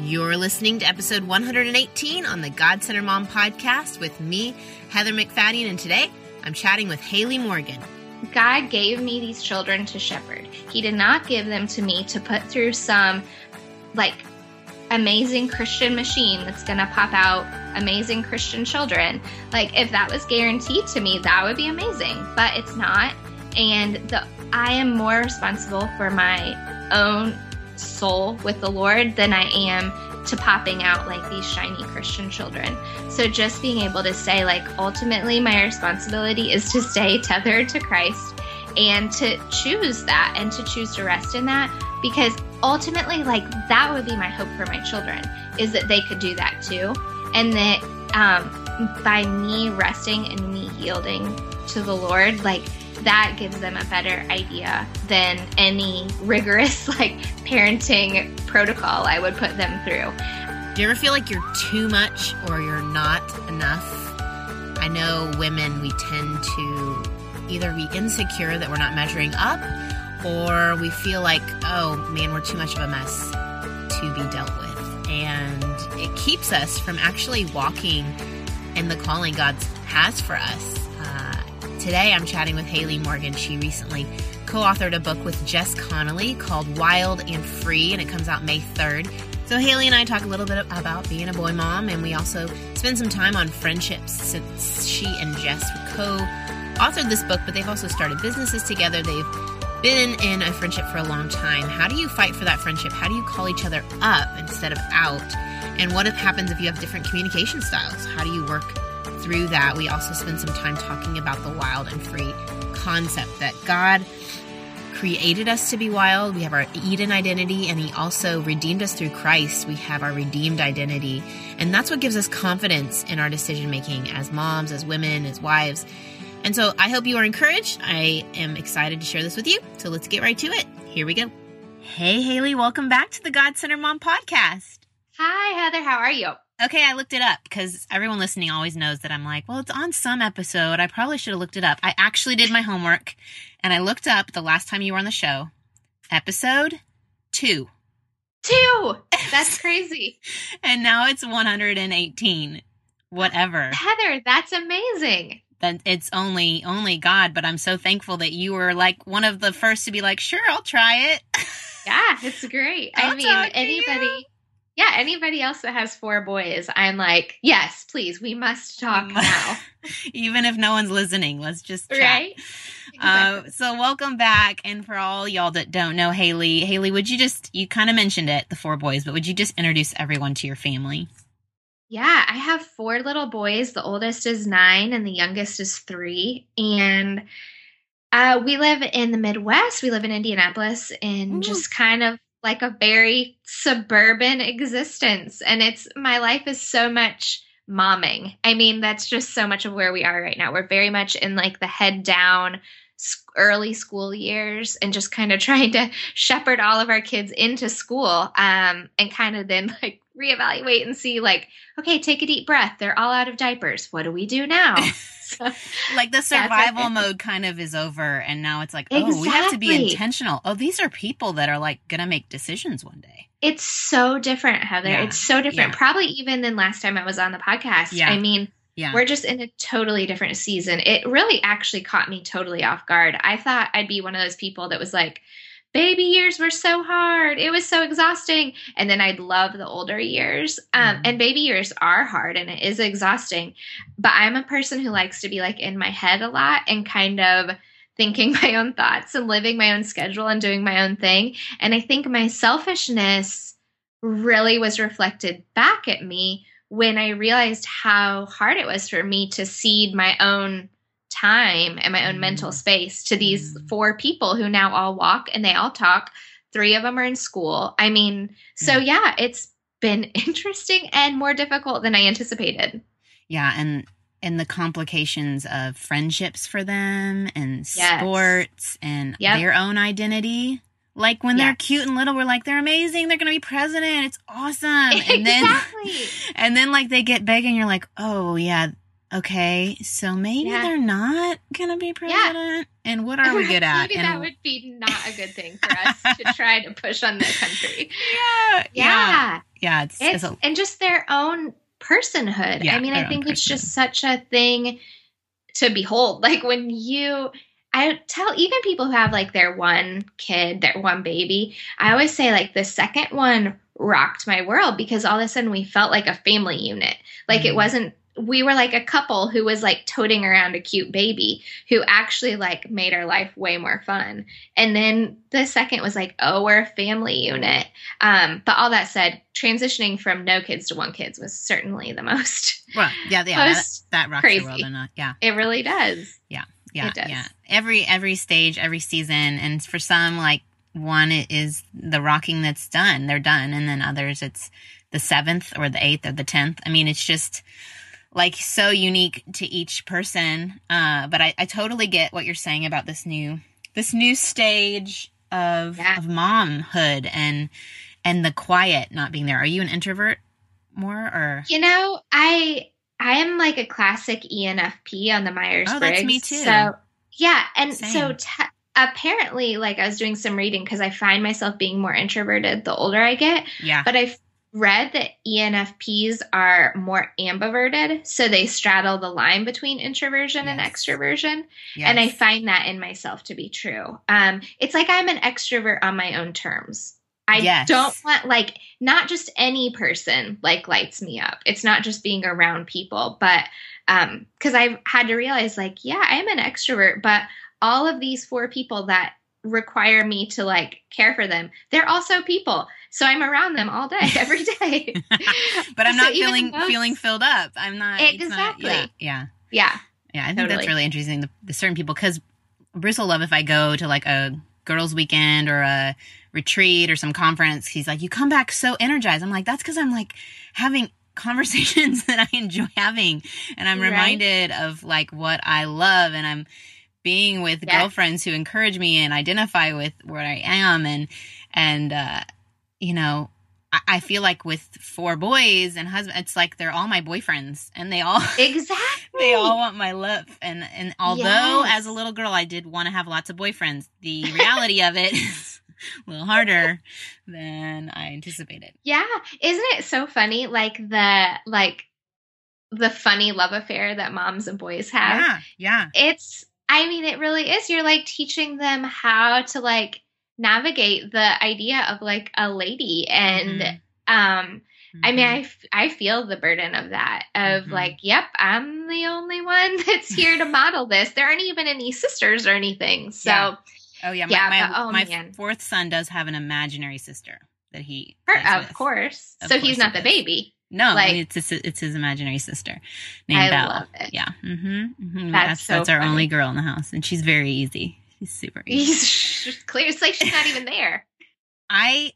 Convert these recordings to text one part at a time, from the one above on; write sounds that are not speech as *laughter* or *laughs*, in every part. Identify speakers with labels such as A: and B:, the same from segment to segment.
A: You're listening to episode 118 on the God Centered Mom podcast with me, Heather MacFadyen, and today I'm chatting with Hayley Morgan.
B: God gave me these children to shepherd. He did not give them to me to put through some like amazing Christian machine that's going to pop out amazing Christian children. Like if that was guaranteed to me, that would be amazing, but it's not. And the I am more responsible for my own soul with the Lord than I am to popping out like these shiny Christian children. So just being able to say, like, ultimately, my responsibility is to stay tethered to Christ and to choose that and to choose to rest in that because ultimately, like, that would be my hope for my children is that they could do that too. And that um, by me resting and me yielding to the Lord, like, that gives them a better idea than any rigorous *laughs* like parenting protocol I would put them through.
A: Do you ever feel like you're too much or you're not enough? I know women, we tend to either be insecure that we're not measuring up or we feel like, oh man, we're too much of a mess to be dealt with. And it keeps us from actually walking in the calling God has for us. Today I'm chatting with Hayley Morgan. She recently co authored a book with Jess Connolly called Wild and Free, and it comes out May 3rd. So, Hayley and I talk a little bit about being a boy mom, and we also spend some time on friendships since she and Jess co authored this book, but they've also started businesses together. They've been in a friendship for a long time. How do you fight for that friendship? How do you call each other up instead of out? And what happens if you have different communication styles? How do you work through that, we also spend some time talking about the wild and free concept that God created us to be wild. We have our Eden identity, and He also redeemed us through Christ. We have our redeemed identity. And that's what gives us confidence in our decision making as moms, as women, as wives. And so I hope you are encouraged. I am excited to share this with you. So let's get right to it. Here we go. Hey, Hayley, welcome back to the God Centered Mom podcast.
B: Hi, Heather. How are you?
A: Okay, I looked it up because everyone listening always knows that I'm like, well, it's on some episode. I probably should have looked it up. I actually did my homework and I looked up the last time you were on the show, episode two.
B: Two! *laughs* That's crazy.
A: and now it's 118. Whatever.
B: Heather, that's amazing.
A: That it's only only God, but I'm so thankful that you were like one of the first to be like, sure, I'll try it. *laughs*
B: yeah, it's great. I mean, anybody. Yeah, anybody else that has four boys, I'm like, yes, please, we must talk now. *laughs*
A: Even if no one's listening, let's just chat.
B: Right.
A: Uh, exactly. Uh, so welcome back, and for all y'all that don't know Hayley, Hayley, would you just you kind of mentioned it, the four boys, but would you just introduce everyone to your family?
B: Yeah, I have four little boys. The oldest is nine, and the youngest is three, and. Uh, we live in the Midwest. We live in Indianapolis, and Ooh. just kind of like a very suburban existence. And it's my life is so much momming. I mean, that's just so much of where we are right now. We're very much in like the head down early school years and just kind of *laughs* trying to shepherd all of our kids into school um, and kind of then like reevaluate and see like okay take a deep breath they're all out of diapers what do we do now *laughs*
A: so, like the survival mode kind of is over and now it's like oh exactly. we have to be intentional oh these are people that are like gonna make decisions one day
B: it's so different heather yeah. it's so different yeah. probably even than last time i was on the podcast yeah. i mean yeah. We're just in a totally different season. It really actually caught me totally off guard. I thought I'd be one of those people that was like, baby years were so hard. It was so exhausting. And then I'd love the older years. Um, mm And baby years are hard and it is exhausting. But I'm a person who likes to be like in my head a lot and kind of thinking *laughs* my own thoughts and living my own schedule and doing my own thing. And I think my selfishness really was reflected back at me when I realized how hard it was for me to cede my own time and my own mental space to these mm. four people who now all walk and they all talk. Three of them are in school. I mean, so yeah, it's been *laughs* interesting and more difficult than I anticipated.
A: Yeah, and and the complications of friendships for them and yes. sports and yep. their own identity. Like when yes. they're cute and little, we're like, they're amazing. They're going to be president. It's awesome. And *laughs*
B: exactly.
A: then, *laughs* and then like they get big and you're like, oh yeah, okay, so maybe
B: Yeah.
A: they're not gonna be president. And what are we *laughs* good at?
B: Maybe
A: and
B: that would be not a good thing for us to *laughs* try to push on the country. *laughs*
A: yeah, yeah,
B: Yeah.
A: yeah. It's, it's
B: It's
A: a,
B: and just their own personhood.
A: Yeah,
B: I mean, I think it's just such a thing to behold. Like when you I tell even people who have like their one kid, their one baby, I always say like the second one rocked my world because all of a sudden we felt like a family unit. Like
A: Mhm.
B: it wasn't we were like a couple who was like toting around a cute baby who actually like made our life way more fun. And then the second was like, oh, we're a family unit. Um, but all that said, transitioning from no kids to one kids was certainly the most. *laughs*
A: well, yeah, yeah. That,
B: most
A: that rocks
B: crazy.
A: your world enough. Yeah.
B: It really does.
A: yeah
B: It does.
A: yeah every every stage every season and for some like one it is the rocking that's done they're done and then others it's the seventh or the eighth or the tenth i mean it's just like so unique to each person uh but i, I totally get what you're saying about this new this new stage of
B: Yeah.
A: of momhood and and the quiet not being there are you an introvert more or
B: You know, I I am like a classic ENFP on the Myers Briggs.
A: Oh, that's me too.
B: So yeah, and so
A: Same.
B: te- apparently, like I was doing some reading because I find myself being more introverted the older I get.
A: yeah
B: But I've read that ENFPs are more ambiverted, so they straddle the line between introversion and
A: Yes.
B: extroversion. And I find that in myself to be true. Um, it's like I'm an extrovert on my own terms. I
A: Yes.
B: don't want like not just any person like lights me up. It's not just being around people, but um, because I've had to realize like, yeah, I'm an extrovert, but all of these four people that require me to like care for them, they're also people. So I'm around them all day, *laughs* every day. *laughs*
A: but I'm not
B: even
A: feeling
B: those-
A: feeling filled up. I'm not it's not-
B: Exactly.
A: yeah, yeah,
B: yeah.
A: yeah. I think that's really interesting. The, the certain people, because Bruce will love if I go to like a girls' weekend or a retreat or some conference. He's like, "You come back so energized." I'm like, "That's because I'm like having." *laughs* conversations that I enjoy having and I'm
B: Right.
A: reminded of like what I love and I'm being with
B: Yeah.
A: girlfriends who encourage me and identify with where I am and and uh you know I, I feel like with four boys and husband it's like they're all my boyfriends and they all
B: Exactly. *laughs*
A: they all want my love and and although
B: Yes.
A: as a little girl I did want to have lots of boyfriends the reality of it is *laughs* a little harder than I anticipated
B: Yeah, isn't it so funny? Like the like the funny love affair that moms and boys have.
A: yeah yeah
B: It's I mean, it really is. You're like teaching them how to like navigate the idea of like a lady and
A: Mhm.
B: um I mean,
A: Mhm.
B: I, f- I feel the burden of that of
A: Mhm.
B: like, yep, I'm the only one *laughs* that's here to model this. There aren't even any sisters or anything. So
A: Yeah. oh yeah my,
B: yeah,
A: my,
B: but- oh,
A: my
B: man.
A: fourth son does have an imaginary sister that he
B: her- of course.
A: Of
B: so
A: course
B: he's
A: he
B: not the baby.
A: No,
B: Like-
A: it's his, it's his imaginary sister named
B: I
A: Belle.
B: love it.
A: Yeah, mm-hmm, mm-hmm.
B: That's
A: that's
B: so
A: that's our
B: funny.
A: only girl in the house, and she's very easy. *laughs* She's super easy.
B: He's clear. It's like she's not even there. *laughs*
A: I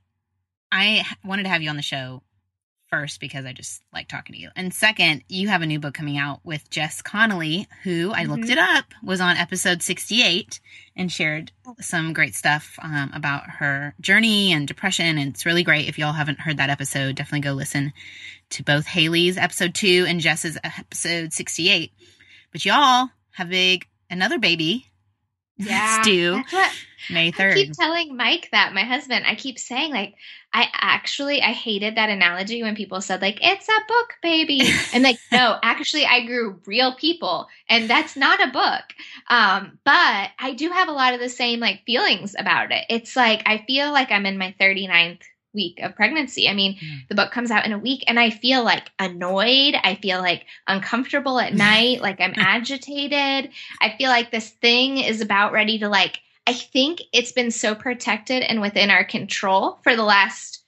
A: I wanted to have you on the show first because I just like talking to you, and second, you have a new book coming out with Jess Connolly, who I looked
B: Mhm.
A: it up was on episode sixty eight and shared some great stuff um, about her journey and depression, and it's really great. If y'all haven't heard that episode, definitely go listen to both Hayley's episode two and Jess's episode sixty eight. But y'all have big another baby.
B: Yeah.
A: Stu, May
B: I keep telling Mike that, my husband. I keep saying, like, I actually I hated that analogy when people said, like, it's a book, baby. *laughs* And like, no, actually I grew real people and that's not a book. Um, but I do have a lot of the same like feelings about it. It's like I feel like I'm in my 39th week of pregnancy. I mean,
A: Mm.
B: the book comes out in a week and I feel like annoyed. I feel like uncomfortable at night, like I'm *laughs* agitated. I feel like this thing is about ready to like I think it's been so protected and within our control for the last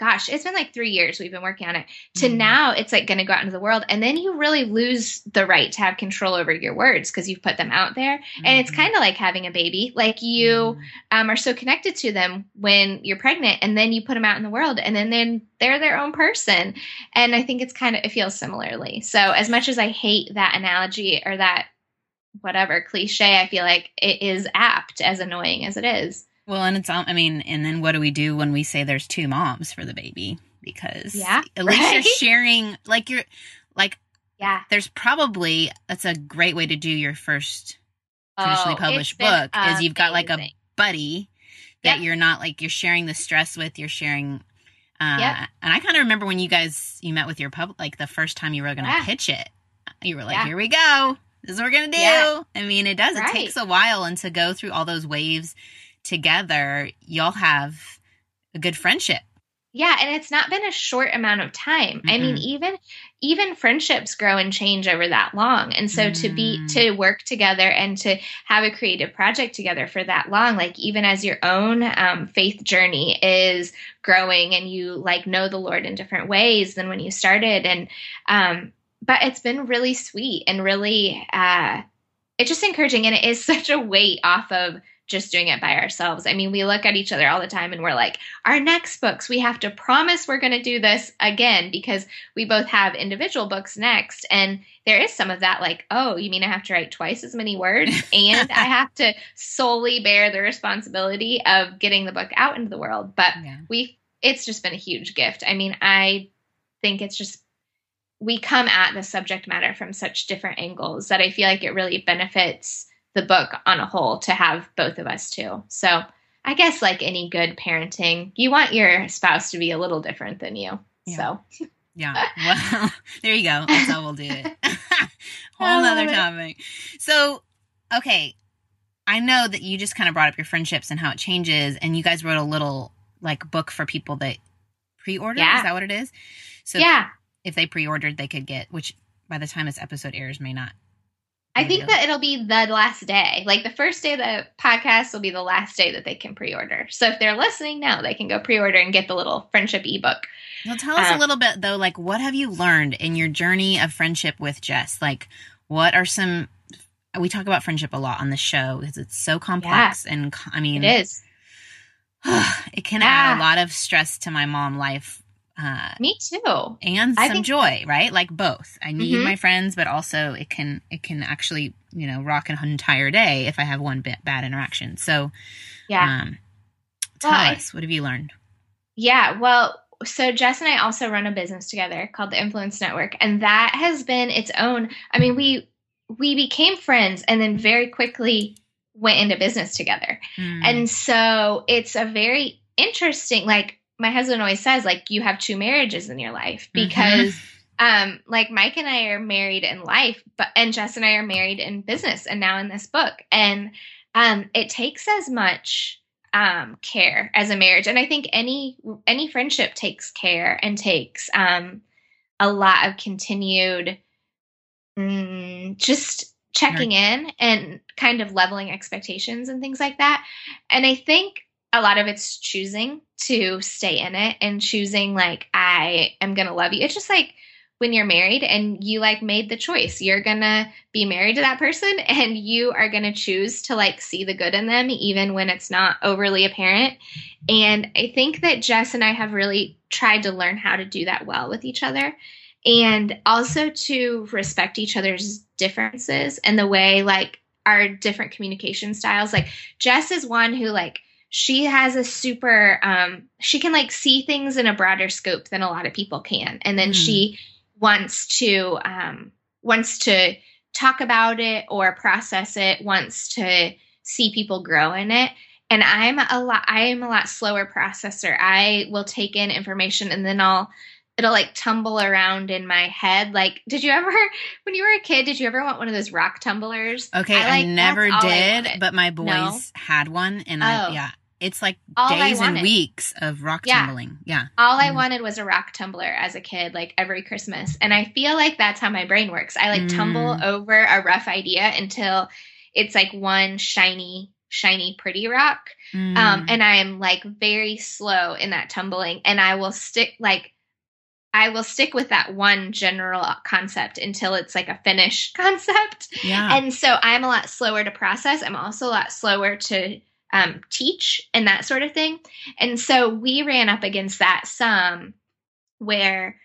B: gosh, it's been like 3 years we've been working on it. To
A: Mhm.
B: now it's like going to go out into the world and then you really lose the right to have control over your words because you've put them out there. And it's
A: Mhm.
B: kind of like having a baby. Like you
A: Mhm.
B: um, are so connected to them when you're pregnant and then you put them out in the world and then then they're their own person and i think it's kind of it feels similarly so as much as i hate that analogy or that whatever cliche i feel like it is apt as annoying as it is
A: Well, and it's, I mean, and then what do we do when we say there's two moms for the baby? Because
B: Yeah,
A: at least
B: right?
A: you're *laughs* sharing, like you're, like
B: Yeah.
A: there's probably that's a great way to do your first traditionally
B: Oh,
A: published book is you've got like a buddy that
B: Yep.
A: you're not like you're sharing the stress with you're sharing uh
B: Yep.
A: and i kind of remember when you guys you met with your pub like the first time you were gonna
B: Yeah.
A: pitch it you were like
B: Yeah.
A: here we go this is what we're gonna do
B: Yeah.
A: i mean it does it takes a while and to go through all those waves together y'all have a good friendship
B: Yeah, and it's not been a short amount of time. I mean, even even friendships grow and change over that long. And so to be
A: Mm.
B: to work together and to have a creative project together for that long, like even as your own um, faith journey is growing and you like know the Lord in different ways than when you started, and um, but it's been really sweet and really uh, it's just encouraging, and it is *laughs* such a weight off of just doing it by ourselves. I mean, we look at each other all the time and we're like, our next books, we have to promise we're going to do this again because we both have individual books next. And there is some of that, like, oh, you mean I have to write twice as many words *laughs* and I have to solely bear the responsibility of getting the book out into the world. But
A: yeah
B: we, it's just been a huge gift. I mean, I think it's just, we come at the subject matter from such different angles that I feel like it really benefits the book on a whole to have both of us too. So I guess like any good parenting, you want your spouse to be a little different than you.
A: Yeah.
B: So *laughs*
A: Yeah. Well, *laughs* there you go. That's how we'll do it. *laughs* Whole
B: love it.
A: Oh, topic. So, okay. I know that you just kind of brought up your friendships and how it changes, and you guys wrote a little like book for people that pre-order.
B: Yeah.
A: Is that what it is? So
B: yeah,
A: if they pre-ordered, they could get, which by the time this episode airs, may not.
B: I think that it'll be the last day. Like the first day of the podcast will be the last day that they can pre-order. So if they're listening now, they can go pre-order and get the little friendship ebook.
A: Well, tell us a
B: Uh,
A: little bit though, like what have you learned in your journey of friendship with Jess? Like, what are some? We talk about friendship a lot on the show because it's so complex, and I mean,
B: It is. *sighs*
A: it can add a
B: Ah.
A: lot of stress to my mom life uh,
B: Me too.
A: and
B: I
A: some
B: think-
A: joy, right? Like both. I need
B: Mhm.
A: my friends, but also it can it can actually you know rock an entire day if I have one bit bad interaction. So,
B: Yeah.
A: um, tell
B: Well, I-
A: us what have you learned?
B: Yeah, well, so Jess and I also run a business together called the Influence Network, and that has been its own. I mean, we we became friends and then very quickly went into business together.
A: Mm.
B: And so it's a very interesting like my husband always says like you have two marriages in your life
A: Mm-hmm.
B: because um like Mike and I are married in life but and Jess and I are married in business and now in this book. And um it takes as much um care as a marriage. And I think any any friendship takes care and takes um a lot of continued mm, just checking in and kind of leveling expectations and things like that. And I think a lot of it's choosing to stay in it and choosing like I am going to love you. It's just like when you're married and you like made the choice. You're going to be married to that person *laughs* and you are going to choose to like see the good in them even when it's not overly apparent. And I think that Jess and I have really tried to learn how to do that well with each other and also to respect each other's differences and the way like our different communication styles. Like Jess is one who like she has a super um she can like see things in a broader scope than a lot of people can. And then
A: Mm.
B: she wants to um wants to talk about it or process it wants to see people grow in it. And i'm a lot i am a lot slower processor. I will take in information and then i'll it'll like tumble around in my head. Like did you ever *laughs* when you were a kid did you ever want one of those rock tumblers?
A: Okay, I,
B: like-
A: never
B: that's all I
A: did, but my boys
B: No?
A: had one, and I
B: Oh.
A: yeah, it's like
B: All
A: days and weeks of rock
B: Yeah.
A: tumbling. Yeah,
B: All I
A: Mhm.
B: wanted was a rock tumbler as a kid, like every Christmas. And I feel like that's how my brain works. I like tumble
A: Mm.
B: over a rough idea until it's like one shiny, shiny, pretty rock. Um,
A: Mm.
B: and I'm like very slow in that tumbling. And I will stick, like, I will stick with that one general concept until it's like a finished *laughs* concept.
A: yeah,
B: And so I'm a lot slower to process. I'm also a lot slower to um, teach and that sort of thing. And so we ran up against that some where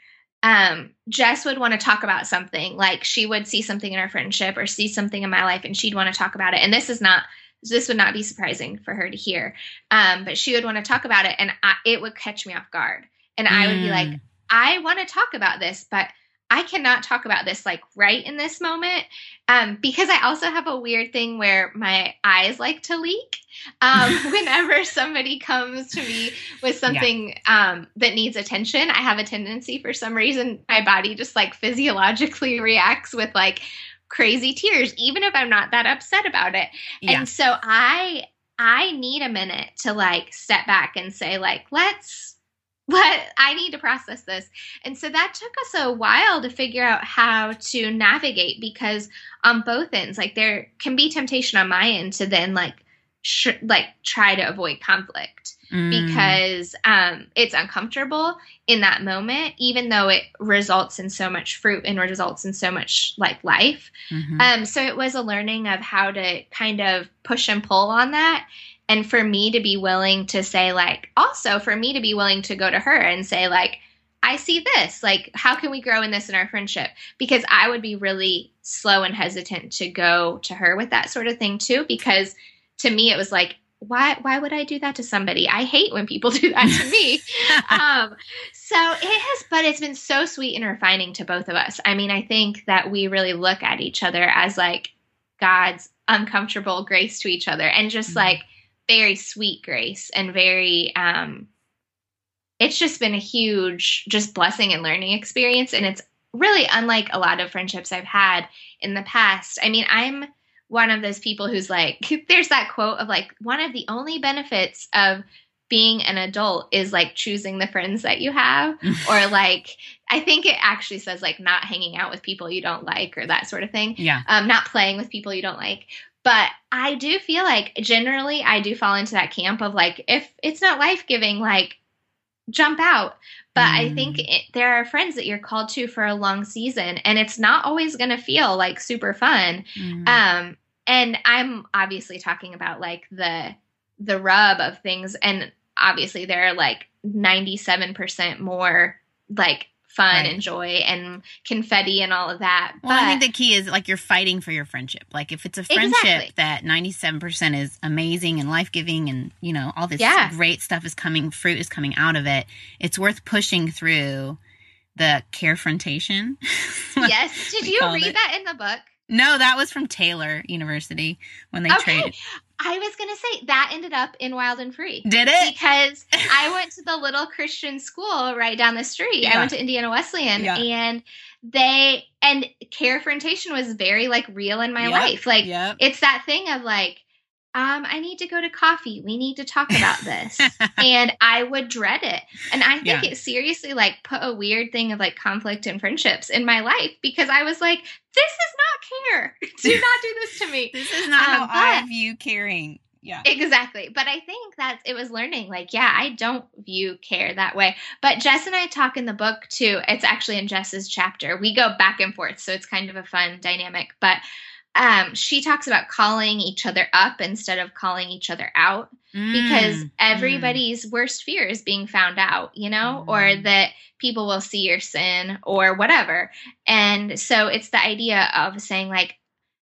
B: um, Jess would want to talk about something. Like she would see something in our friendship or see something in my life and she'd want to talk about it. And this is not. This would not be surprising for her to hear, um, but she would want to talk about it, and I, it would catch me off guard. And I would be like,
A: Mm.
B: I want to talk about this, but I cannot talk about this like right in this moment um, because I also have a weird thing where my eyes like to leak. Um, *laughs* whenever somebody comes to me with something yeah. um, that needs attention, I have a tendency for some reason, my body just like physiologically reacts with like crazy tears, even if I'm not that upset about it. Yeah. And so I I need a minute to like step back and say, like, let's I need to process this. And so that took us a while to figure out how to navigate because on both ends, like there can be temptation on my end to then like sh- like try to avoid conflict mm. because um it's uncomfortable in that moment even though it results in so much fruit and results in so much like life. Mm-hmm. Um so it was a learning of how to kind of push and pull on that and for me to be willing to say like also for me to be willing to go to her and say like I see this like how can we grow in this in our friendship because I would be really slow and hesitant to go to her with that sort of thing too because to me it was like why why would I do that to somebody? I hate when people *laughs* do that to me. *laughs* um, so it has, but it's been so sweet and refining to both of us. I mean, I think that we really look at each other as like God's uncomfortable grace to each other, and just mm-hmm. like very sweet grace and very um it's just been a huge just blessing and learning experience. And it's really unlike a lot of friendships I've had in the past. I mean, I'm one of those people who's like *laughs* there's that quote of like one of the only benefits of being an adult is like choosing the friends that you have. *laughs* Or like i think it actually says like not hanging out with people you don't like or that sort of thing.
A: Yeah.
B: Um not playing with people you don't like but I do feel like generally I do fall into that camp of like, if it's not life giving, like jump out. But mm. I think mm. it, there are friends that you're called to for a long season, and it's not always going to feel like super fun. Mm. Um, and I'm obviously talking about like the the rub of things, and obviously there are like 97% more like fun right. and joy and confetti and all of that.
A: Well, but, I think the key is like you're fighting for your friendship. Like if it's a friendship exactly. that 97% is amazing and life giving and, you know, all this yeah. great stuff is coming, fruit is coming out of it, it's worth pushing through the carefrontation. *laughs*
B: yes. Did you read it. that in the book?
A: No, that was from Taylor University when they okay. traded.
B: I was going to say that ended up in Wild and Free.
A: Did it?
B: Because *laughs* I went to the little Christian school right down the street. Yeah. I went to Indiana Wesleyan yeah. and they and carefrontation was very like real in my yep. life. Like yep. it's that thing of like um, I need to go to coffee. We need to talk about this. *laughs* and I would dread it. And I think yeah. it seriously like put a weird thing of like conflict and friendships in my life because I was like, this is not care. *laughs* do *laughs* not do this to me.
A: this is not um, how I view caring. Yeah.
B: Exactly. But I think that it was learning like, yeah, I don't view care that way. But Jess and I talk in the book too. It's actually in Jess's chapter. We go back and forth. So it's kind of a fun dynamic. But um, she talks about calling each other up instead of calling each other out mm, because mm. everybody's mm. worst fear is being found out, you know, mm. or that people will see your sin or whatever. And so it's the idea of saying, like,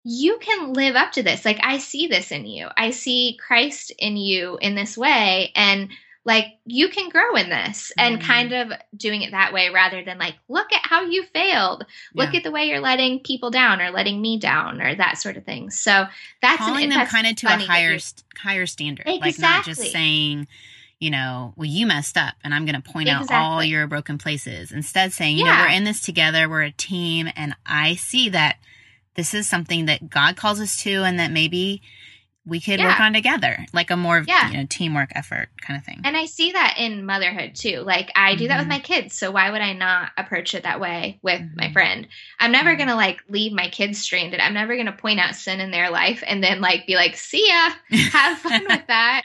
B: you can live up to this. Like, I see this in you. I see Christ in you in this way. And like you can grow in this and mm-hmm. kind of doing it that way rather than like look at how you failed look yeah. at the way you're letting people down or letting me down or that sort of thing so that's
A: calling an, them kind of to a higher higher standard exactly. like not just saying you know, well, you messed up and I'm going to point exactly. out all your broken places. Instead, saying, you yeah. know, we're in this together, we're a team, and I see that this is something that God calls us to, and that maybe we could yeah. work on together, like a more yeah. you know teamwork effort kind of thing.
B: And I see that in motherhood too. Like I do mm-hmm. that with mm-hmm. my kids, so why would I not approach it that way with mm-hmm. my friend? I'm never mm-hmm. gonna like leave my kids stranded. I'm never gonna point out sin in their life and then like be like, "See ya, *laughs* have fun with that."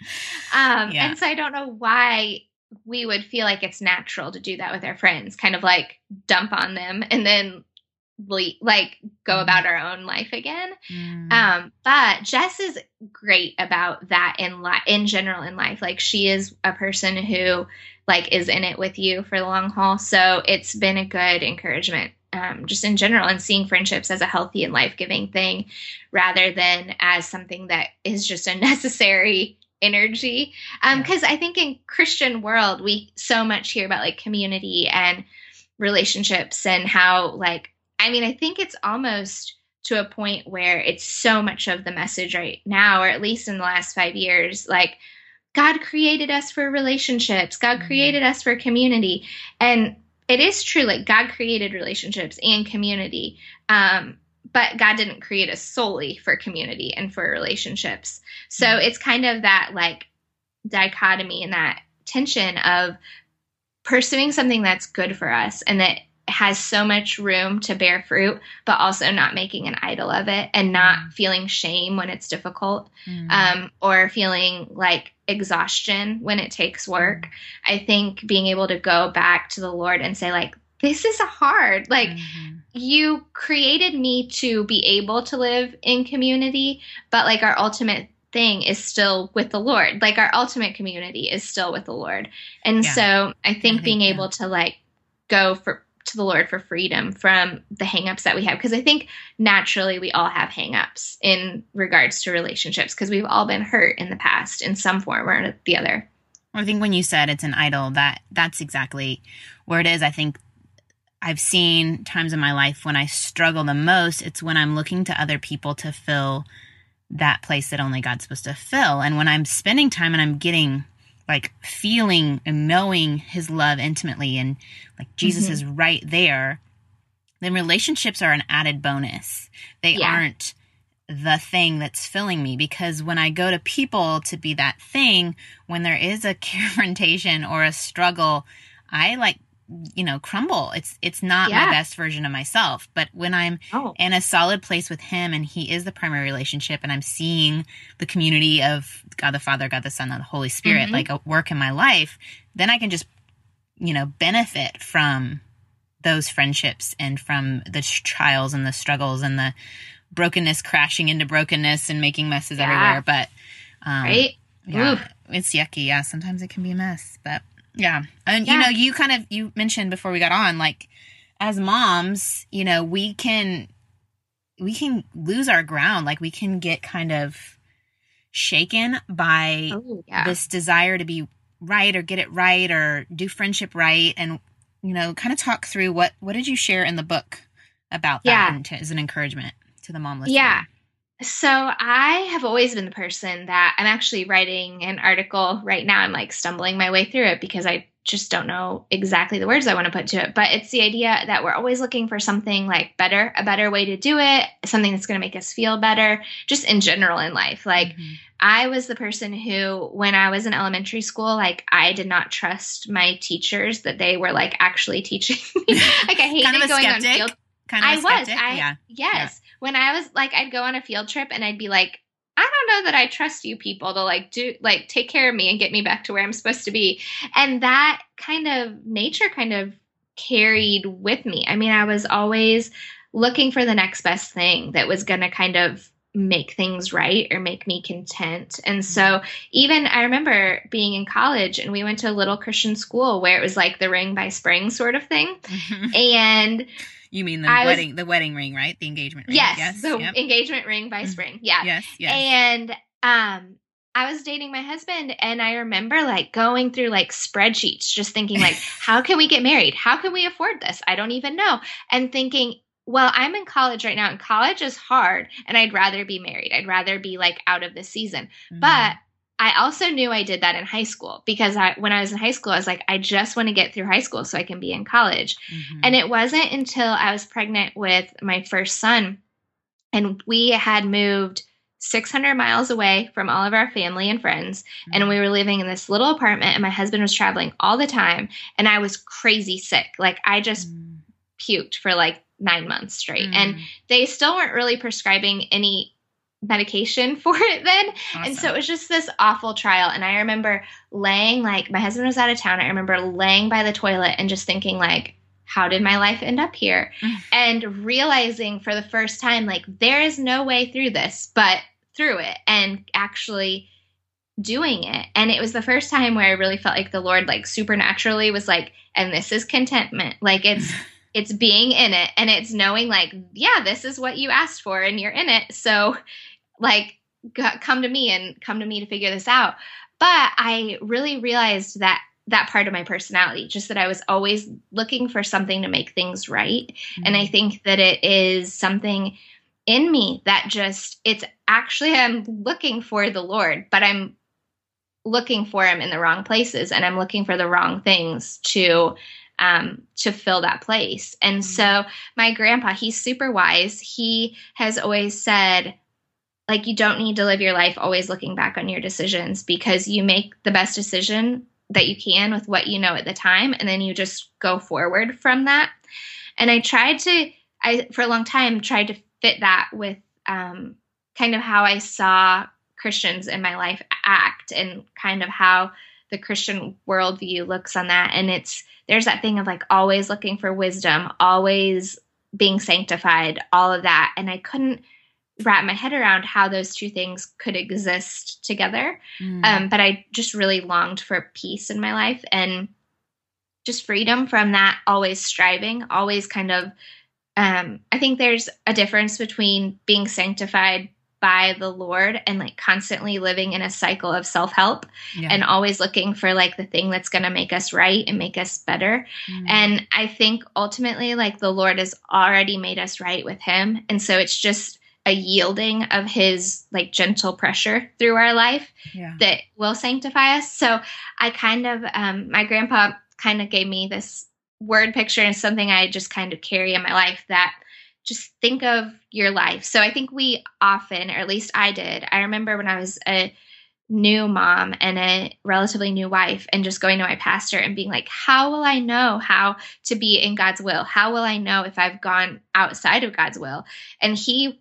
B: Um, yeah. And so I don't know why we would feel like it's natural to do that with our friends, kind of like dump on them and then like go mm. about our own life again. Mm. Um, but Jess is great about that in life in general in life. Like she is a person who like is in it with you for the long haul. So it's been a good encouragement. Um, just in general, and seeing friendships as a healthy and life giving thing rather than as something that is just a *laughs* necessary energy. Um, because yeah. I think in Christian world, we so much hear about like community and relationships and how like I mean, I think it's almost to a point where it's so much of the message right now, or at least in the last five years, like God created us for relationships, God mm-hmm. created us for community. And it is true, like God created relationships and community. Um, but God didn't create us solely for community and for relationships. So mm-hmm. it's kind of that like dichotomy and that tension of pursuing something that's good for us and that has so much room to bear fruit, but also not making an idol of it and not mm. feeling shame when it's difficult mm. um, or feeling like exhaustion when it takes work. I think being able to go back to the Lord and say, like, this is hard. Like, mm-hmm. you created me to be able to live in community, but like our ultimate thing is still with the Lord. Like our ultimate community is still with the Lord. And yeah. so I think, I think being yeah. able to like go for to the Lord for freedom from the hangups that we have. Because I think naturally we all have hangups in regards to relationships because we've all been hurt in the past in some form or the other.
A: I think when you said it's an idol, that that's exactly where it is. I think I've seen times in my life when I struggle the most, it's when I'm looking to other people to fill that place that only God's supposed to fill. And when I'm spending time and I'm getting like feeling and knowing his love intimately and like Jesus mm-hmm. is right there, then relationships are an added bonus. They yeah. aren't the thing that's filling me because when I go to people to be that thing, when there is a *laughs* confrontation or a struggle, I like you know crumble it's it's not yeah. my best version of myself but when i'm oh. in a solid place with him and he is the primary relationship and i'm seeing the community of god the father god the son and the holy spirit mm-hmm. like a work in my life then i can just you know benefit from those friendships and from the trials and the struggles and the brokenness crashing into brokenness and making messes yeah. everywhere but um, right yeah Ooh. it's yucky yeah sometimes it can be a mess but yeah. And yeah. you know, you kind of you mentioned before we got on like as moms, you know, we can we can lose our ground, like we can get kind of shaken by oh, yeah. this desire to be right or get it right or do friendship right and you know, kind of talk through what what did you share in the book about that yeah. as an encouragement to the mom listening?
B: Yeah. So I have always been the person that I'm actually writing an article right now. I'm like stumbling my way through it because I just don't know exactly the words I want to put to it. But it's the idea that we're always looking for something like better, a better way to do it, something that's going to make us feel better, just in general in life. Like mm-hmm. I was the person who, when I was in elementary school, like I did not trust my teachers that they were like actually *laughs* teaching me. like I *laughs* hated
A: kind
B: of going
A: skeptic.
B: on field.
A: Kind of
B: I was. I, yeah. Yes. Yeah when I was like, I'd go on a field trip and I'd be like, I don't know that I trust you people to like do like take care of me and get me back to where I'm supposed to be. And that kind of nature kind of carried with me. I mean, I was always looking for the next best thing that was going to kind of make things right or make me content. And so mm-hmm. even I remember being in college and we went to a little Christian school where it was like the ring by spring sort of thing. Mm-hmm. And
A: you mean the I wedding, was, the wedding ring, right? The engagement ring.
B: Yes, yes the yep. engagement ring by mm-hmm. spring. Yeah.
A: Yes, yes.
B: And um, I was dating my husband, and I remember like going through like spreadsheets, just thinking like, *laughs* how can we get married? How can we afford this? I don't even know. And thinking, well, I'm in college right now, and college is hard, and I'd rather be married. I'd rather be like out of the season. Mm-hmm. But I also knew I did that in high school because I, when I was in high school, I was like, I just want to get through high school so I can be in college. Mm-hmm. And it wasn't until I was pregnant with my first son and we had moved 600 miles away from all of our family and friends. Mm-hmm. And we were living in this little apartment, and my husband was traveling all the time. And I was crazy sick. Like, I just mm-hmm. puked for like nine months straight. And mm. they still weren't really prescribing any medication *laughs* for it then. Awesome. And so it was just this awful trial. And I remember laying, like, my husband was out of town. I remember laying by the toilet and just thinking, like, how did my life end up here? Mm. and realizing for the first time, like, there is no way through this, but through it and actually doing it. And it was the first time where I really felt like the Lord, like, supernaturally was like, and this is contentment. Like, it's. *laughs* it's being in it and it's knowing like yeah this is what you asked for and you're in it so like come to me and come to me to figure this out but i really realized that that part of my personality, just that I was always looking for something to make things right. Mm-hmm. And I think that it is something in me that just, it's actually, I'm looking for the Lord, but I'm looking for him in the wrong places and I'm looking for the wrong things to um, to fill that place. And mm-hmm. so my grandpa, he's super wise. He has always said, like, you don't need to live your life always looking back on your decisions because you make the best decision that you can with what you know at the time, and then you just go forward from that. And I tried to, I for a long time tried to fit that with um, kind of how I saw Christians in my life act and kind of how the Christian worldview looks on that. And it's there's that thing of like always looking for wisdom, always being sanctified, all of that. And I couldn't wrap my head around how those two things could exist together. Mm. Um, but I just really longed for peace in my life and just freedom from that always striving, always kind of. Um, I think there's a difference between being sanctified by the Lord and like constantly living in a cycle of self help yeah. and always looking for like the thing that's going to make us right and make us better. Mm. And I think ultimately, like the Lord has already made us right with Him. And so it's just a yielding of His like gentle pressure through our life yeah. that will sanctify us. So I kind of, um, my grandpa kind of gave me this word picture and something I just kind of carry in my life that just think of your life. So I think we often, or at least I did, I remember when I was a new mom and a relatively new wife and just going to my pastor and being like, how will I know how to be in God's will? How will I know if I've gone outside of God's will? And he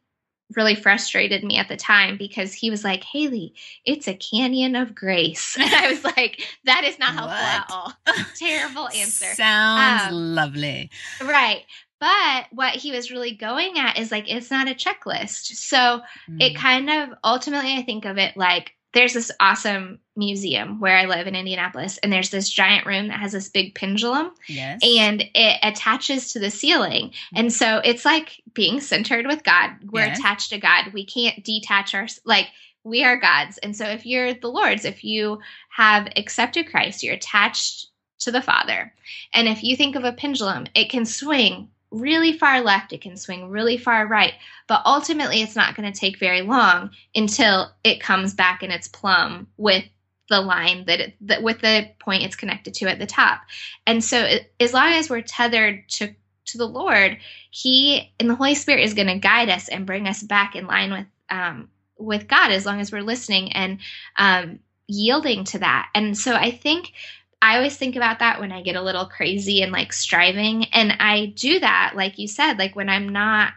B: really frustrated me at the time because he was like, Hayley, it's a canyon of grace. *laughs* And I was like, that is not helpful what? at all. *laughs* Terrible answer.
A: Sounds um, lovely.
B: Right. But what he was really going at is like, it's not a checklist. So mm. it kind of ultimately, I think of it like there's this awesome museum where I live in Indianapolis, and there's this giant room that has this big pendulum.
A: Yes.
B: And it attaches to the ceiling. And so it's like being centered with God. We're yes. attached to God. We can't detach our, like, we are God's. And so if you're the Lord's, if you have accepted Christ, you're attached to the Father. And if you think of a pendulum, it can swing really far left, it can swing really far right, but ultimately it's not going to take very long until it comes back in its plumb with the line that, it, that with the point it's connected to at the top. And so it, as long as we're tethered to to the Lord, He and the Holy Spirit is going to guide us and bring us back in line with um, with God as long as we're listening and um, yielding to that. And so I think I always think about that when I get a little crazy and like striving. And I do that, like you said, like when I'm not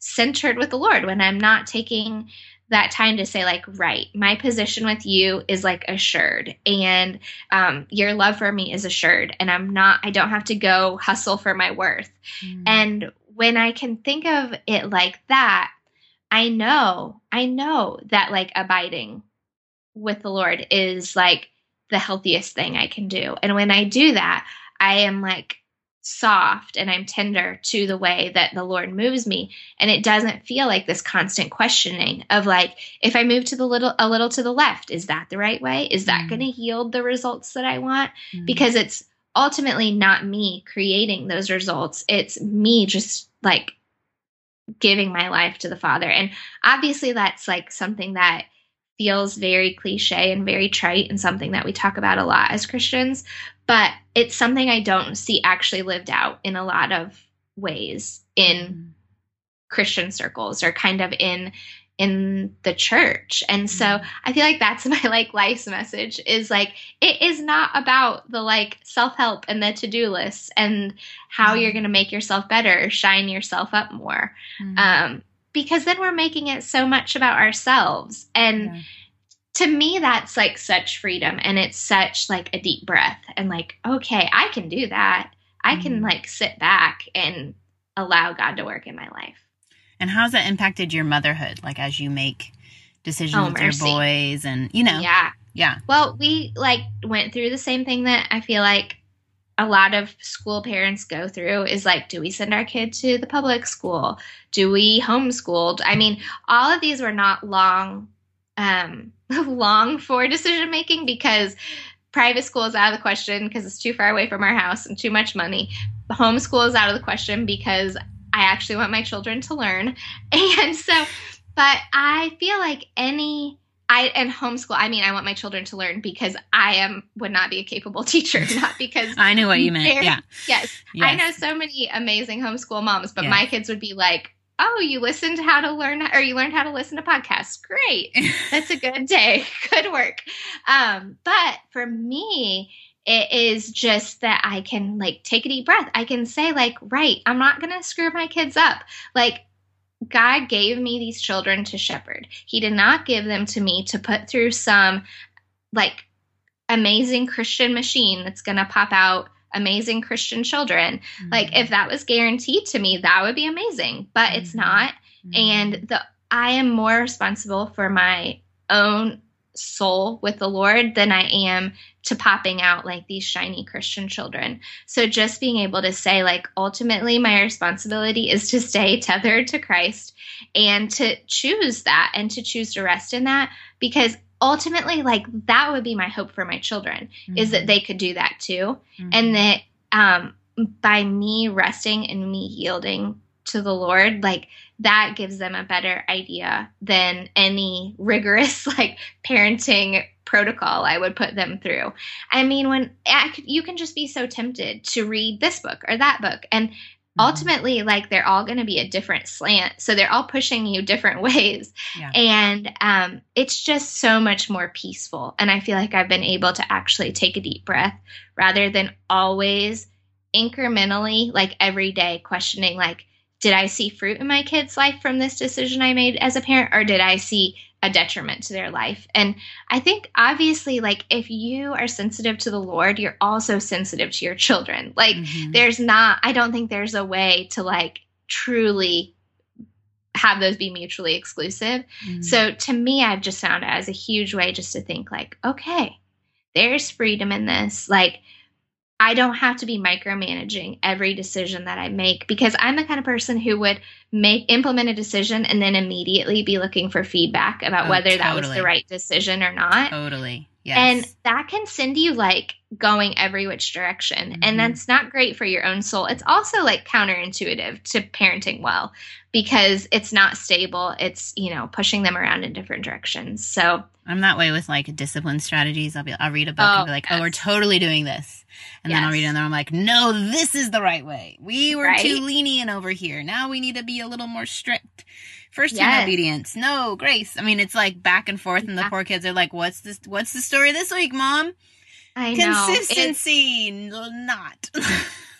B: centered with the Lord, when I'm not taking that time to say like right my position with you is like assured and um, your love for me is assured and i'm not i don't have to go hustle for my worth mm. and when i can think of it like that i know i know that like abiding with the lord is like the healthiest thing I can do. And when I do that, I am like soft and I'm tender to the way that the Lord moves me. And it doesn't feel like this constant questioning of like, if I move to the little a little to the left, is that the right way? Is that mm. going to yield the results that I want? Mm. Because it's ultimately not me creating those results. It's me just like giving my life to the Father. And obviously that's like something that feels very cliche and very trite and something that we talk about a lot as Christians, but it's something I don't see actually lived out in a lot of ways in mm. Christian circles or kind of in in the church. And so mm. I feel like that's *laughs* my like life's message is like it is not about the like self-help and the to-do lists and how mm. you're going to make yourself better, shine yourself up more. Mm. Um because then we're making it so much about ourselves. And yeah. to me that's like such freedom and it's such like a deep breath and like okay i can do that. I mm-hmm. can like sit back and allow god to work in my life.
A: And how's that impacted your motherhood like as you make decisions oh, with your boys and you know.
B: Yeah.
A: Yeah.
B: Well we like went through the same thing that i feel like a lot of school parents go through is like, do we send our kid to the public school? Do we homeschool? I mean, all of these were not long, um, *laughs* long for decision making because private school is out of the question because it's too far away from our house and too much money. Homeschool is out of the question because I actually want my children to learn. *laughs* And so, but I feel like any I and homeschool. I mean, I want my children to learn because I am would not be a capable *laughs* teacher, not because
A: I knew what you meant. Yeah.
B: Yes. yes. I know so many amazing homeschool moms, but yes. my kids would be like, "Oh, you listened how to learn, or you learned how to listen to podcasts. Great, *laughs* that's a good day. *laughs* Good work." Um, but for me, it is just that I can like take a deep breath. I can say like, "Right, I'm not gonna screw my kids up." Like God gave me these children to shepherd. He did not give them to me to put through some like amazing Christian machine that's going to pop out amazing Christian children. Mm-hmm. Like if that was guaranteed to me, that would be amazing, but mm-hmm. it's not. Mm-hmm. And the I am more responsible for my own soul with the Lord than I am to popping out like these shiny Christian children. So just being able to say, like, ultimately, my responsibility is to stay tethered to Christ and to choose that and to choose to rest in that because ultimately, like, that would be my hope for my children mm-hmm. is that mm-hmm. they could do that too. Mm-hmm. And that um, by me resting and me yielding to the Lord, like that gives them a better idea than any rigorous *laughs* like parenting protocol I would put them through. I mean, when you can just be so tempted to read this book or that book, and mm-hmm. ultimately, like they're all going to be a different slant, so they're all pushing you different *laughs* ways, yeah. and um, it's just so much more peaceful. And I feel like I've been able to actually take a deep breath rather than always incrementally, like every day, questioning like did I see fruit in my kid's life from this decision I made as a parent, or did I see a detriment to their life? And I think obviously, like, if you are sensitive to the Lord, you're also sensitive to your children. Like, mm-hmm. there's not, I don't think there's a way to, like, truly have those be mutually exclusive. Mm-hmm. So to me, I've just found it as a huge way just to think, like, okay, there's freedom in this. Like, I don't have to be micromanaging every decision that I make because I'm the kind of person who would make implement a decision and then immediately be looking for feedback about oh, whether totally. that was the right decision or not.
A: Totally. Yes.
B: And that can send you like going every which direction. Mm-hmm. And that's not great for your own soul. It's also like counterintuitive to parenting well because it's not stable. It's, you know, pushing them around in different directions. So
A: I'm that way with like discipline strategies. I'll be I'll read a book oh, and be oh, like, yes. "Oh, we're totally doing this." And yes. then I'll read another one. I'm like, "No, this is the right way. We were right? too lenient over here. Now we need to be a little more strict." First yes. obedience. No, grace. I mean, it's like back and forth and the poor kids are like, "What's this what's the story this week, mom?"
B: I
A: know. Consistency not. *laughs*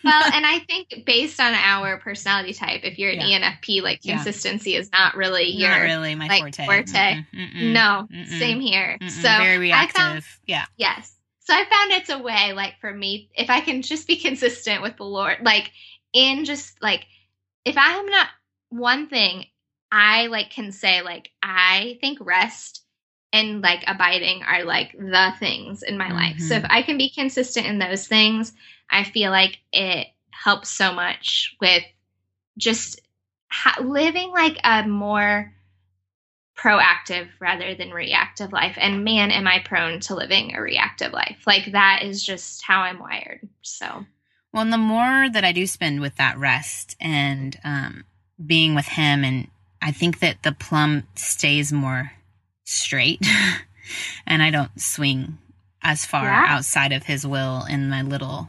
B: well, and I think based on our personality type, if you're an yeah. ENFP, like consistency yeah. is not really your
A: not really my like,
B: forte. forte. Mm-mm, mm-mm, no, mm-mm, same here. so
A: very reactive. Found,
B: yeah. Yes. So I found it's a way, like for me, if I can just be consistent with the Lord, like in just like if I am not one thing, I like can say like I think rest and like abiding are like the things in my mm-hmm. life. So if mm-hmm. I can be consistent in those things, I feel like it helps so much with just ha- living like a more proactive rather than reactive life. And man, am I prone to living a reactive life. Like that is just how I'm wired. So,
A: well, and the more that I do spend with that rest and um, being with him, and I think that the plumb stays more straight *laughs* and I don't swing as far yeah. outside of his will in my little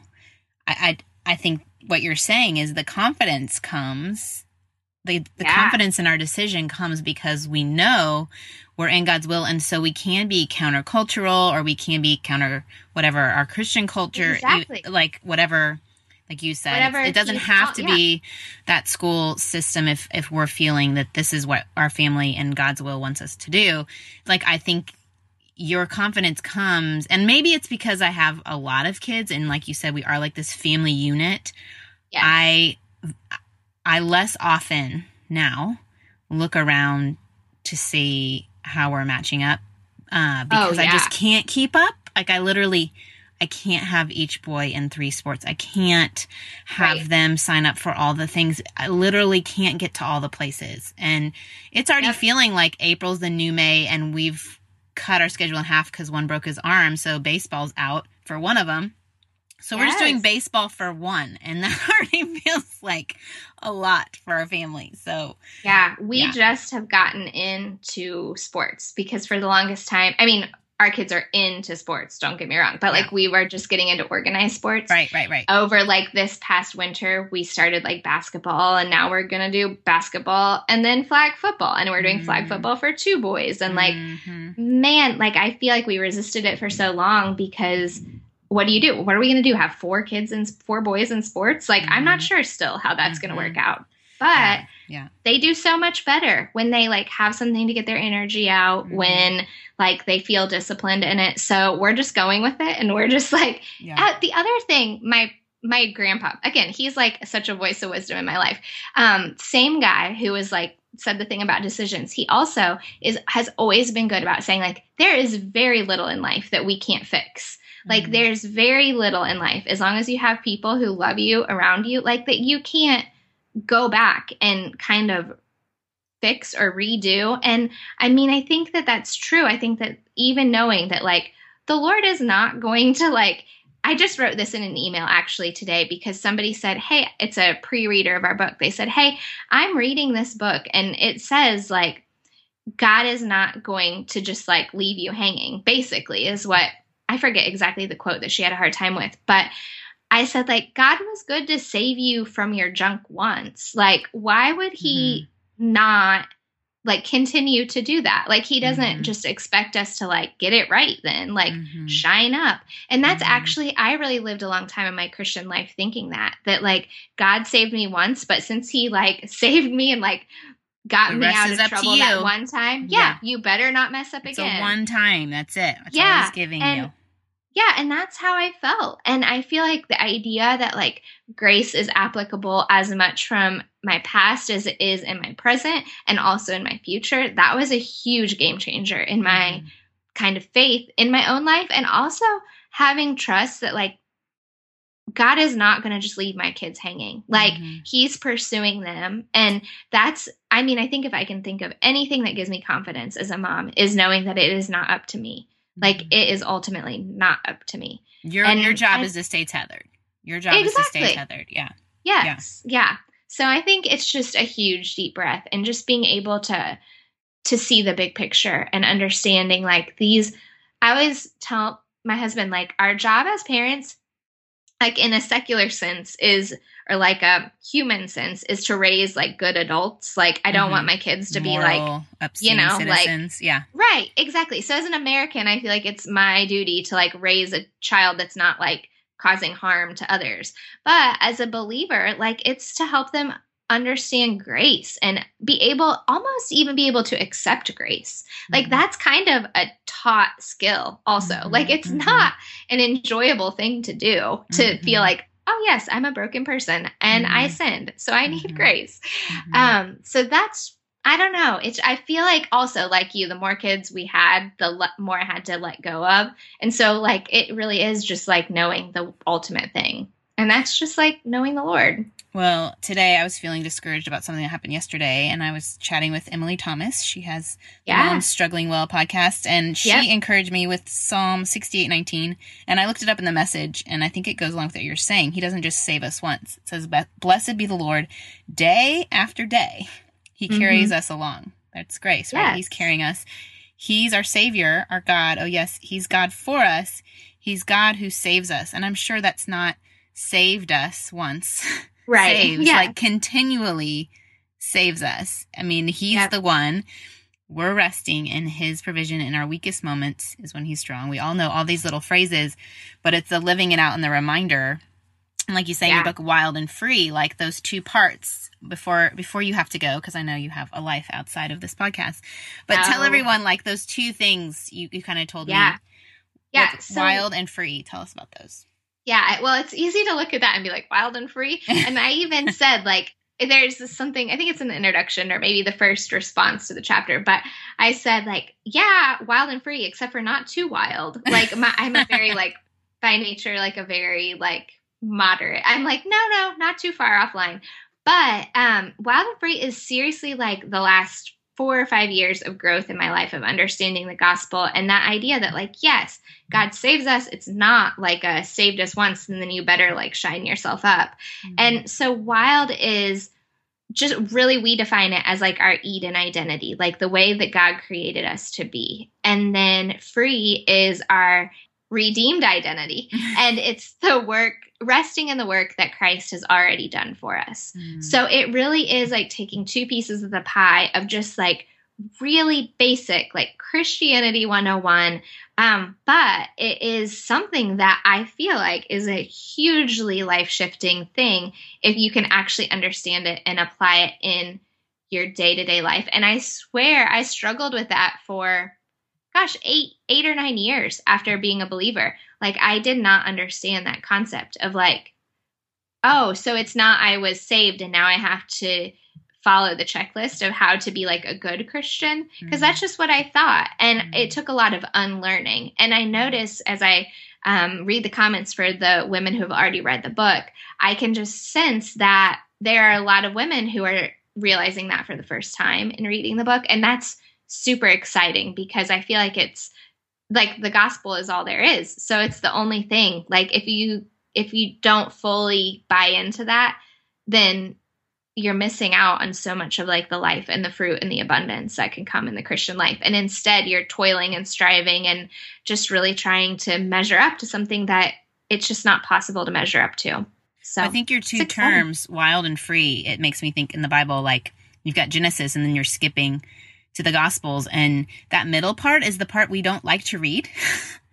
A: I, I I think what you're saying is the confidence comes the the yeah. confidence in our decision comes because we know we're in God's will and so we can be countercultural or we can be counter whatever our Christian culture exactly. like whatever like you said it doesn't have to yeah. be that school system if if we're feeling that this is what our family and god's will wants us to do like i think your confidence comes and maybe it's because i have a lot of kids and like you said we are like this family unit yes. i i less often now look around to see how we're matching up uh, because oh, yeah. i just can't keep up like i literally I can't have each boy in three sports. I can't have right. them sign up for all the things. I literally can't get to all the places. And it's already yep. feeling like April's the new May and we've cut our schedule in half because one broke his arm. So baseball's out, for one of them. So we're just doing baseball for one, and *laughs* that already feels like a lot for our family. So
B: Yeah, we
A: Yeah.
B: just have gotten into sports because for the longest time, I mean, our kids are into sports, don't get me wrong, but like we were just getting into organized sports.
A: right, right, right.
B: Over like this past winter, we started like basketball and now we're going to do basketball and then flag football. And we're doing flag
A: Mhm.
B: football for two boys. And like,
A: Mhm.
B: man, like I feel like we resisted it for so long because what do you do? What are we going to do? Have four kids and four boys in sports? Like, I'm not
A: Mhm.
B: sure still how that's going to work out. But
A: Yeah, yeah.
B: they do so much better when they like have something to get their energy out,
A: Mhm.
B: when like they feel disciplined in it. So we're just going with it and we're just like
A: yeah.
B: the other thing, my my grandpa, again, he's like such a voice of wisdom in my life. Um, same guy who was like said the thing about decisions. He also is has always been good about saying like there is very little in life that we can't fix. Like
A: Mhm.
B: there's very little in life as long as you have people who love you around you, like that you can't go back and kind of fix or redo. And I mean, I think that that's true. I think that even knowing that like the Lord is not going to like I just wrote this in an email actually today because somebody said, Hey, it's a pre reader of our book. They said, Hey, I'm reading this book and it says, like, God is not going to just like leave you hanging, basically, is what I forget exactly the quote that she had a hard time with. But I said, like, God was good to save you from your junk once. Like, why would He not like continue to do that? Like, He doesn't
A: Mhm.
B: just expect us to like get it right then. Like,
A: Mhm.
B: shine up. And that's
A: Mhm.
B: actually, I really lived a long time in my Christian life thinking that, that like God saved me once, but since he like *laughs* saved me and like got
A: The
B: me out of trouble that one time,
A: Yeah.
B: yeah, you better not mess up again.
A: one time. That's it. That's all
B: Yeah,
A: he's giving
B: and-
A: you.
B: Yeah, and that's how I felt. And I feel like the idea that like grace is applicable as much from my past as it is in my present and also in my future, that was a huge game changer in my
A: Mhm.
B: kind of faith in my own life and also having trust that like God is not going to just leave my kids hanging. Like
A: Mhm.
B: he's pursuing them and that's I mean I think if I can think of anything that gives me confidence as a mom is knowing that it is not up to me. Like
A: Mhm.
B: it is ultimately not up to me.
A: your
B: and
A: your job
B: I-
A: is to stay tethered. Your job is to stay
B: Exactly.
A: tethered. Yeah.
B: Yes. Yeah. So I think it's just a huge deep breath and just being able to to see the big picture and understanding like these I always tell my husband like our job as parents like in a secular sense is or like a human sense is to raise like good adults. Like I don't
A: Mhm.
B: want my kids to be like
A: you
B: know, like-
A: citizens. yeah.
B: Right, exactly. So as an American, I feel like it's my duty to like raise a child that's not like causing harm to others. But as a believer, like it's to help them understand grace and be able almost even be able to accept grace. Like
A: Mhm.
B: that's kind of a taught skill also.
A: Mhm,
B: Like it's
A: mhm.
B: not an enjoyable thing to do to feel like, oh yes, I'm a broken person and I
A: Mhm.
B: sinned, so I need
A: Mhm.
B: grace.
A: Mhm.
B: Um, so that's I don't know. It's I feel like also like you, the more kids we had, the le- more I had to let go of, and so like it really is just like knowing the ultimate thing, and that's just like knowing the Lord.
A: Well, today I was feeling discouraged about something that happened yesterday, and I was chatting with Emily Thomas. She has the
B: Yeah,
A: Mom's Struggling Well podcast, and she
B: Yep.
A: encouraged me with Psalm 68:19. And I looked it up in the message, and I think it goes along with what you're saying. He doesn't just save us once. It says, "Blessed be the Lord, day after day, He
B: Mhm.
A: carries us along." That's grace, right?
B: Yes.
A: He's carrying us. He's our Savior, our God. Oh yes, He's God for us. He's God who saves us, and I'm sure that's not saved us once. *laughs*
B: right. *laughs*
A: saves,
B: yeah,
A: like continually saves us. I mean, he's
B: Yep.
A: the one. We're resting in his provision in our weakest moments is when he's strong. We all know all these little phrases, but it's the living it out and the reminder. And like you say in your book, Wild and Free, like those two parts before before you have to go, because I know you have a life outside of this podcast. But tell
B: Oh.
A: everyone like those two things you, you kind of told
B: Yeah.
A: me.
B: yeah.
A: What's
B: So,
A: wild and free. Tell us about those.
B: Yeah, well, it's easy to look at that and be like wild and free. *laughs* And I even said like there's this something I think it's in the introduction or maybe the first response to the chapter, but I said like, yeah, wild and free, except for not too wild. Like my, I'm a very like *laughs* by nature like a very like moderate. I'm like, no, no, not too far offline. But um Wild and Free is seriously like the last four or five years of growth in my life of understanding the gospel and that idea that like yes god saves us. It's not like a saved us once and then you better like shine yourself up. Mm-hmm. and so wild is just really we define it as like our eden identity like the way that god created us to be. And then free is our redeemed identity. *laughs* And it's the work resting in the work that Christ has already done for us. Mm. So it really is like taking two pieces of the pie of just like really basic like Christianity 101 um but it is something that I feel like is a hugely life-shifting thing if you can actually understand it and apply it in your day-to-day life and I swear I struggled with that for gosh, eight, eight or nine years after being a believer. Like I did not understand that concept of like, oh, so it's not I was saved and now I have to follow the checklist of how to be like a good Christian because mm-hmm. that's just what I thought. And mm-hmm. it took a lot of unlearning. And I notice as I um, read the comments for the women who have already read the book, I can just sense that there are a lot of women who are realizing that for the first time in reading the book. And that's super exciting because I feel like it's like the gospel is all there is. So it's the only thing. Like if you if you don't fully buy into that, then you're missing out on so much of like the life and the fruit and the abundance that can come in the Christian life. And instead you're toiling and striving and just really trying to measure up to something that it's just not possible to measure up to. So
A: I think your two terms, wild and free, it makes me think in the Bible like you've got Genesis and then you're skipping to the Gospels. And that middle part is the part we don't like to read. *laughs*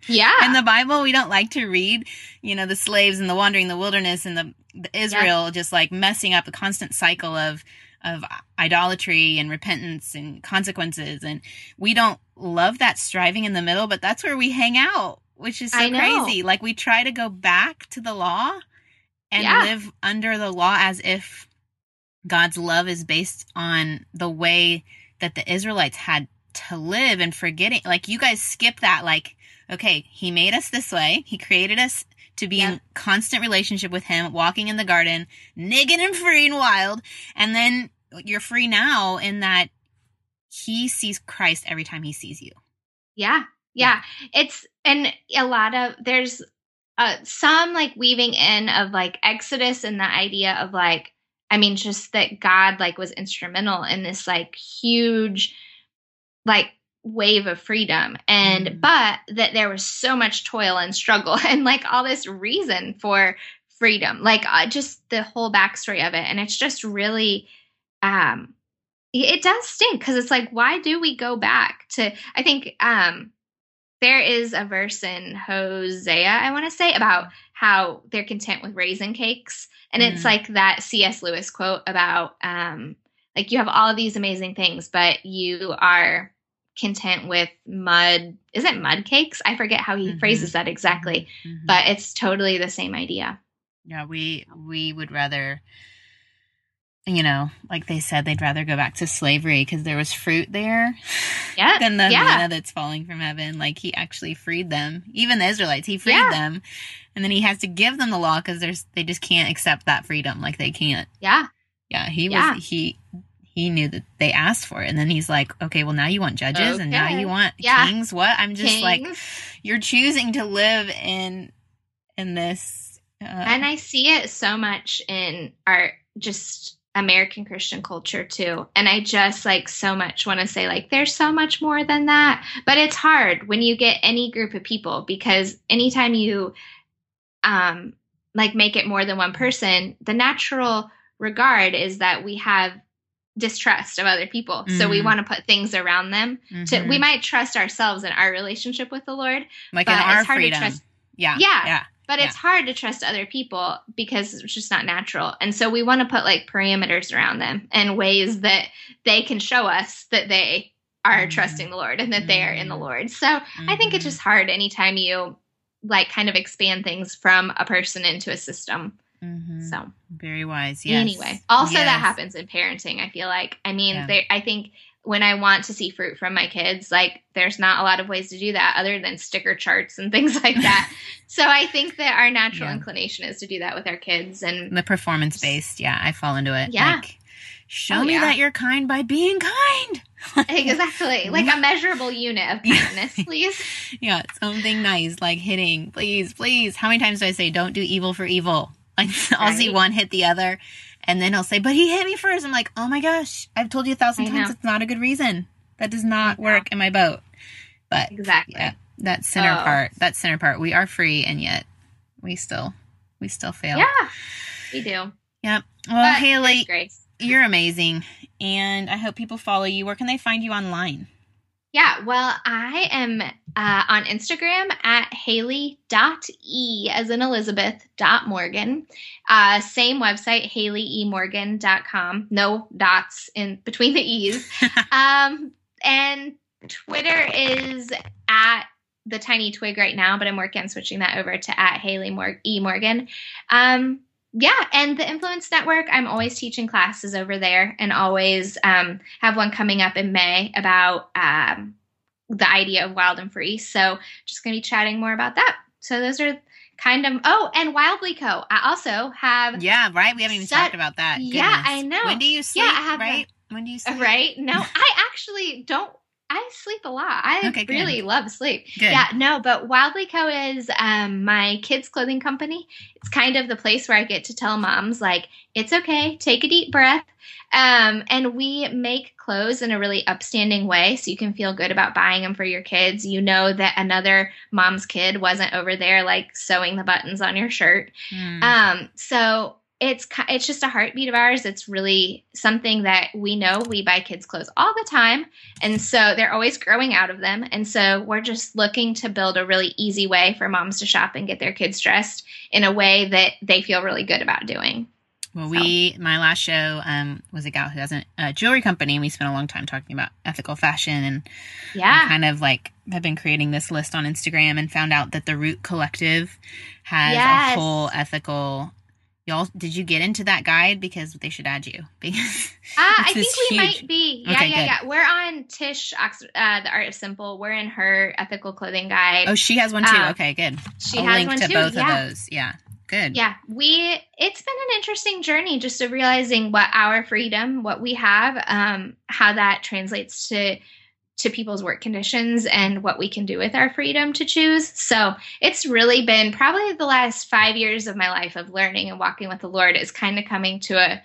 B: Yeah.
A: In the Bible, we don't like to read, you know, the slaves and the wandering the wilderness and the, the Israel yeah. just like messing up a constant cycle of of idolatry and repentance and consequences and we don't love that striving in the middle but that's where we hang out which is so crazy like we try to go back to the law and yeah. live under the law as if God's love is based on the way that the Israelites had to live and forgetting like you guys skip that like okay he made us this way. He created us to be in constant relationship with him walking in the garden niggin and free and wild. And then you're free now in that he sees christ every time he sees you.
B: Yeah yeah, yeah. it's and a lot of there's uh, some like weaving in of like exodus and the idea of like I mean, just that God like was instrumental in this like huge like wave of freedom. And mm. but that there was so much toil and struggle *laughs* and like all this reason for freedom. Like uh, just the whole backstory of it. And it's just really um it does stink because it's like why do we go back to i think um there is a verse in hosea i want to say about how they're content with raisin cakes and mm. it's like that C.S. Lewis quote about um, like you have all of these amazing things, but you are content with mud. Is it mud cakes? I forget how he mm-hmm. phrases that exactly, mm-hmm. but it's totally the same idea.
A: Yeah, we we would rather you know, like they said, they'd rather go back to slavery because there was fruit there
B: yeah,
A: than the
B: yeah.
A: manna that's falling from heaven. Like he actually freed them, even the Israelites. He freed yeah. them, and then he has to give them the law because there's they just can't accept that freedom. Like they can't.
B: Yeah,
A: yeah. He yeah. was he he knew that they asked for it, and then he's like, okay, well now you want judges, okay. and now you want yeah. kings. What? I'm just kings. like, you're choosing to live in in this.
B: Uh, and I see it so much in our just American Christian culture too. And I just like so much want to say like there's so much more than that. But it's hard when you get any group of people because anytime you um like make it more than one person, the natural regard is that we have distrust of other people. Mm-hmm. So we mm-hmm. want to put things around them. Mm-hmm. To we mm-hmm. might trust ourselves in our relationship with the Lord.
A: Like in our freedom. Trust,
B: yeah. Yeah. Yeah but yeah. it's hard to trust other people because it's just not natural and so we want to put like parameters around them and ways that they can show us that they are mm-hmm. trusting the lord and that mm-hmm. they are in the mm-hmm. lord so mm-hmm. i think it's mm-hmm. just hard anytime you like kind of expand things from a person into a system mm-hmm. so
A: very wise yes.
B: anyway also yes. that happens in parenting i feel like i mean yeah. they, i think when I want to see fruit from my kids, like there's not a lot of ways to do that other than sticker charts and *laughs* things like *laughs* that. so I think that our natural yeah. inclination is to do that with our kids and
A: the performance based. Yeah, I fall into it.
B: Yeah.
A: Like, show
B: Oh,
A: me
B: yeah.
A: that you're kind by being kind. *laughs*
B: exactly. Like a measurable unit of kindness, please.
A: Yeah, something nice like hitting. Please, please. How many times do I say don't do evil for evil? Like I'll see one hit the other, and then he'll say, "But he hit me first. I'm like, "Oh my gosh, I've told you a thousand
B: I
A: times
B: know.
A: it's not a good reason. That does not work in my boat." But
B: Exactly.
A: yeah, that center
B: Oh.
A: part, that center part, we are free, and yet we still, we still fail.
B: Yeah, we do.
A: Yep. Well,
B: But
A: Hayley,
B: grace.
A: you're amazing, and I hope people follow you. Where can they find you online?
B: Yeah, well, I am uh, on Instagram at Hayley.e as in Elizabeth dot Morgan. Uh, same website, HayleyEMorgan.com. No dots in between the E's. *laughs* um, and Twitter is at the tiny twig right now, but I'm working on switching that over to at Hayley Mor- E Morgan. Um, yeah, and the Influence Network, I'm always teaching classes over there and always um, have one coming up in May about um, the idea of wild and free. So just going to be chatting more about that. So those are kind of, oh, and Wildly Co. I also have,
A: Yeah, right. We haven't even
B: Su-
A: talked about that.
B: Yeah, I know.
A: When do you sleep?
B: I have
A: right. When do you sleep?
B: right? No, I actually don't. I sleep a lot. I
A: Okay,
B: really love sleep.
A: Good.
B: Yeah, no, but Wildly Co is um, my kids' clothing company. It's kind of the place where I get to tell moms, like, it's okay, take a deep breath. Um, and we make clothes in a really upstanding way so you can feel good about buying them for your kids. You know that another mom's kid wasn't over there, like, sewing the buttons on your shirt.
A: Hmm.
B: Um, so it's it's just a heartbeat of ours. It's really something that we know. We buy kids clothes all the time, and so they're always growing out of them. And so we're just looking to build a really easy way for moms to shop and get their kids dressed in a way that they feel really good about doing.
A: Well, we my last show um, was a gal who has a, a jewelry company, and we spent a long time talking about ethical fashion and
B: Yeah,
A: kind of like have been creating this list on Instagram and found out that the Root Collective has
B: Yes.
A: a whole ethical. Y'all, did you get into that guide because they should add you *laughs* because
B: Ah, I think we
A: huge.
B: might be. Yeah,
A: Okay,
B: yeah,
A: good.
B: yeah. We're on Tsh, uh, the Art of Simple. We're in her ethical clothing guide.
A: oh she has one too.
B: Um,
A: okay, good.
B: she
A: I'll
B: has
A: link
B: one
A: to
B: too.
A: both
B: yeah.
A: of those. Yeah, good.
B: Yeah, we it's been an interesting journey just of realizing what our freedom, what we have, um, how that translates to to people's work conditions and what we can do with our freedom to choose. So it's really been probably the last five years of my life of learning and walking with the Lord is kind of coming to a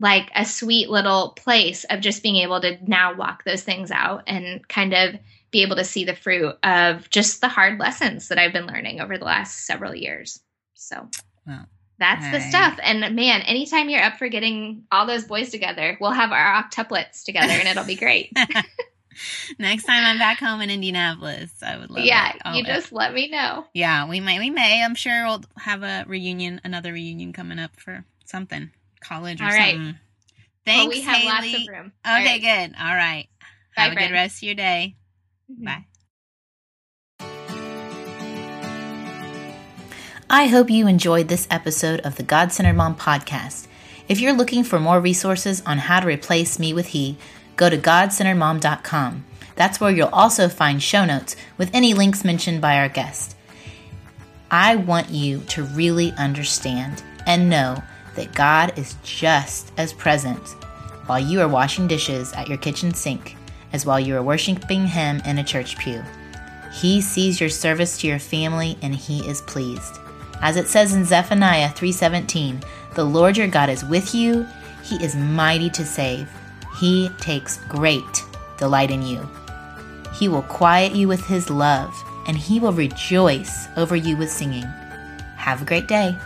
B: like a sweet little place of just being able to now walk those things out and kind of be able to see the fruit of just the hard lessons that I've been learning over the last several years. So
A: Well,
B: that's the stuff. And man, anytime you're up for getting all those boys together, we'll have our octuplets together and it'll be great. *laughs* *laughs*
A: Next time I'm back home in Indianapolis, I would love to.
B: yeah,
A: it. I'll-
B: you just let me know.
A: Yeah, we may. We may. I'm sure we'll have a reunion, another reunion coming up for something, college or
B: All right.
A: something. Thanks,
B: well, we have
A: Hayley.
B: lots of room.
A: Okay,
B: right.
A: good. All right.
B: Bye,
A: have a good rest of your day.
B: Mhm.
A: Bye.
C: I hope you enjoyed this episode of the God Centered Mom podcast. If you're looking for more resources on how to replace me with he, go to godcenteredmom.com. That's where you'll also find show notes with any links mentioned by our guest. I want you to really understand and know that God is just as present while you are washing dishes at your kitchen sink as while you are worshiping Him in a church pew. He sees your service to your family and he is pleased. As it says in Zephaniah 3:17, "The Lord your God is with you; he is mighty to save. He takes great delight in you. He will quiet you with his love, and he will rejoice over you with singing." Have a great day.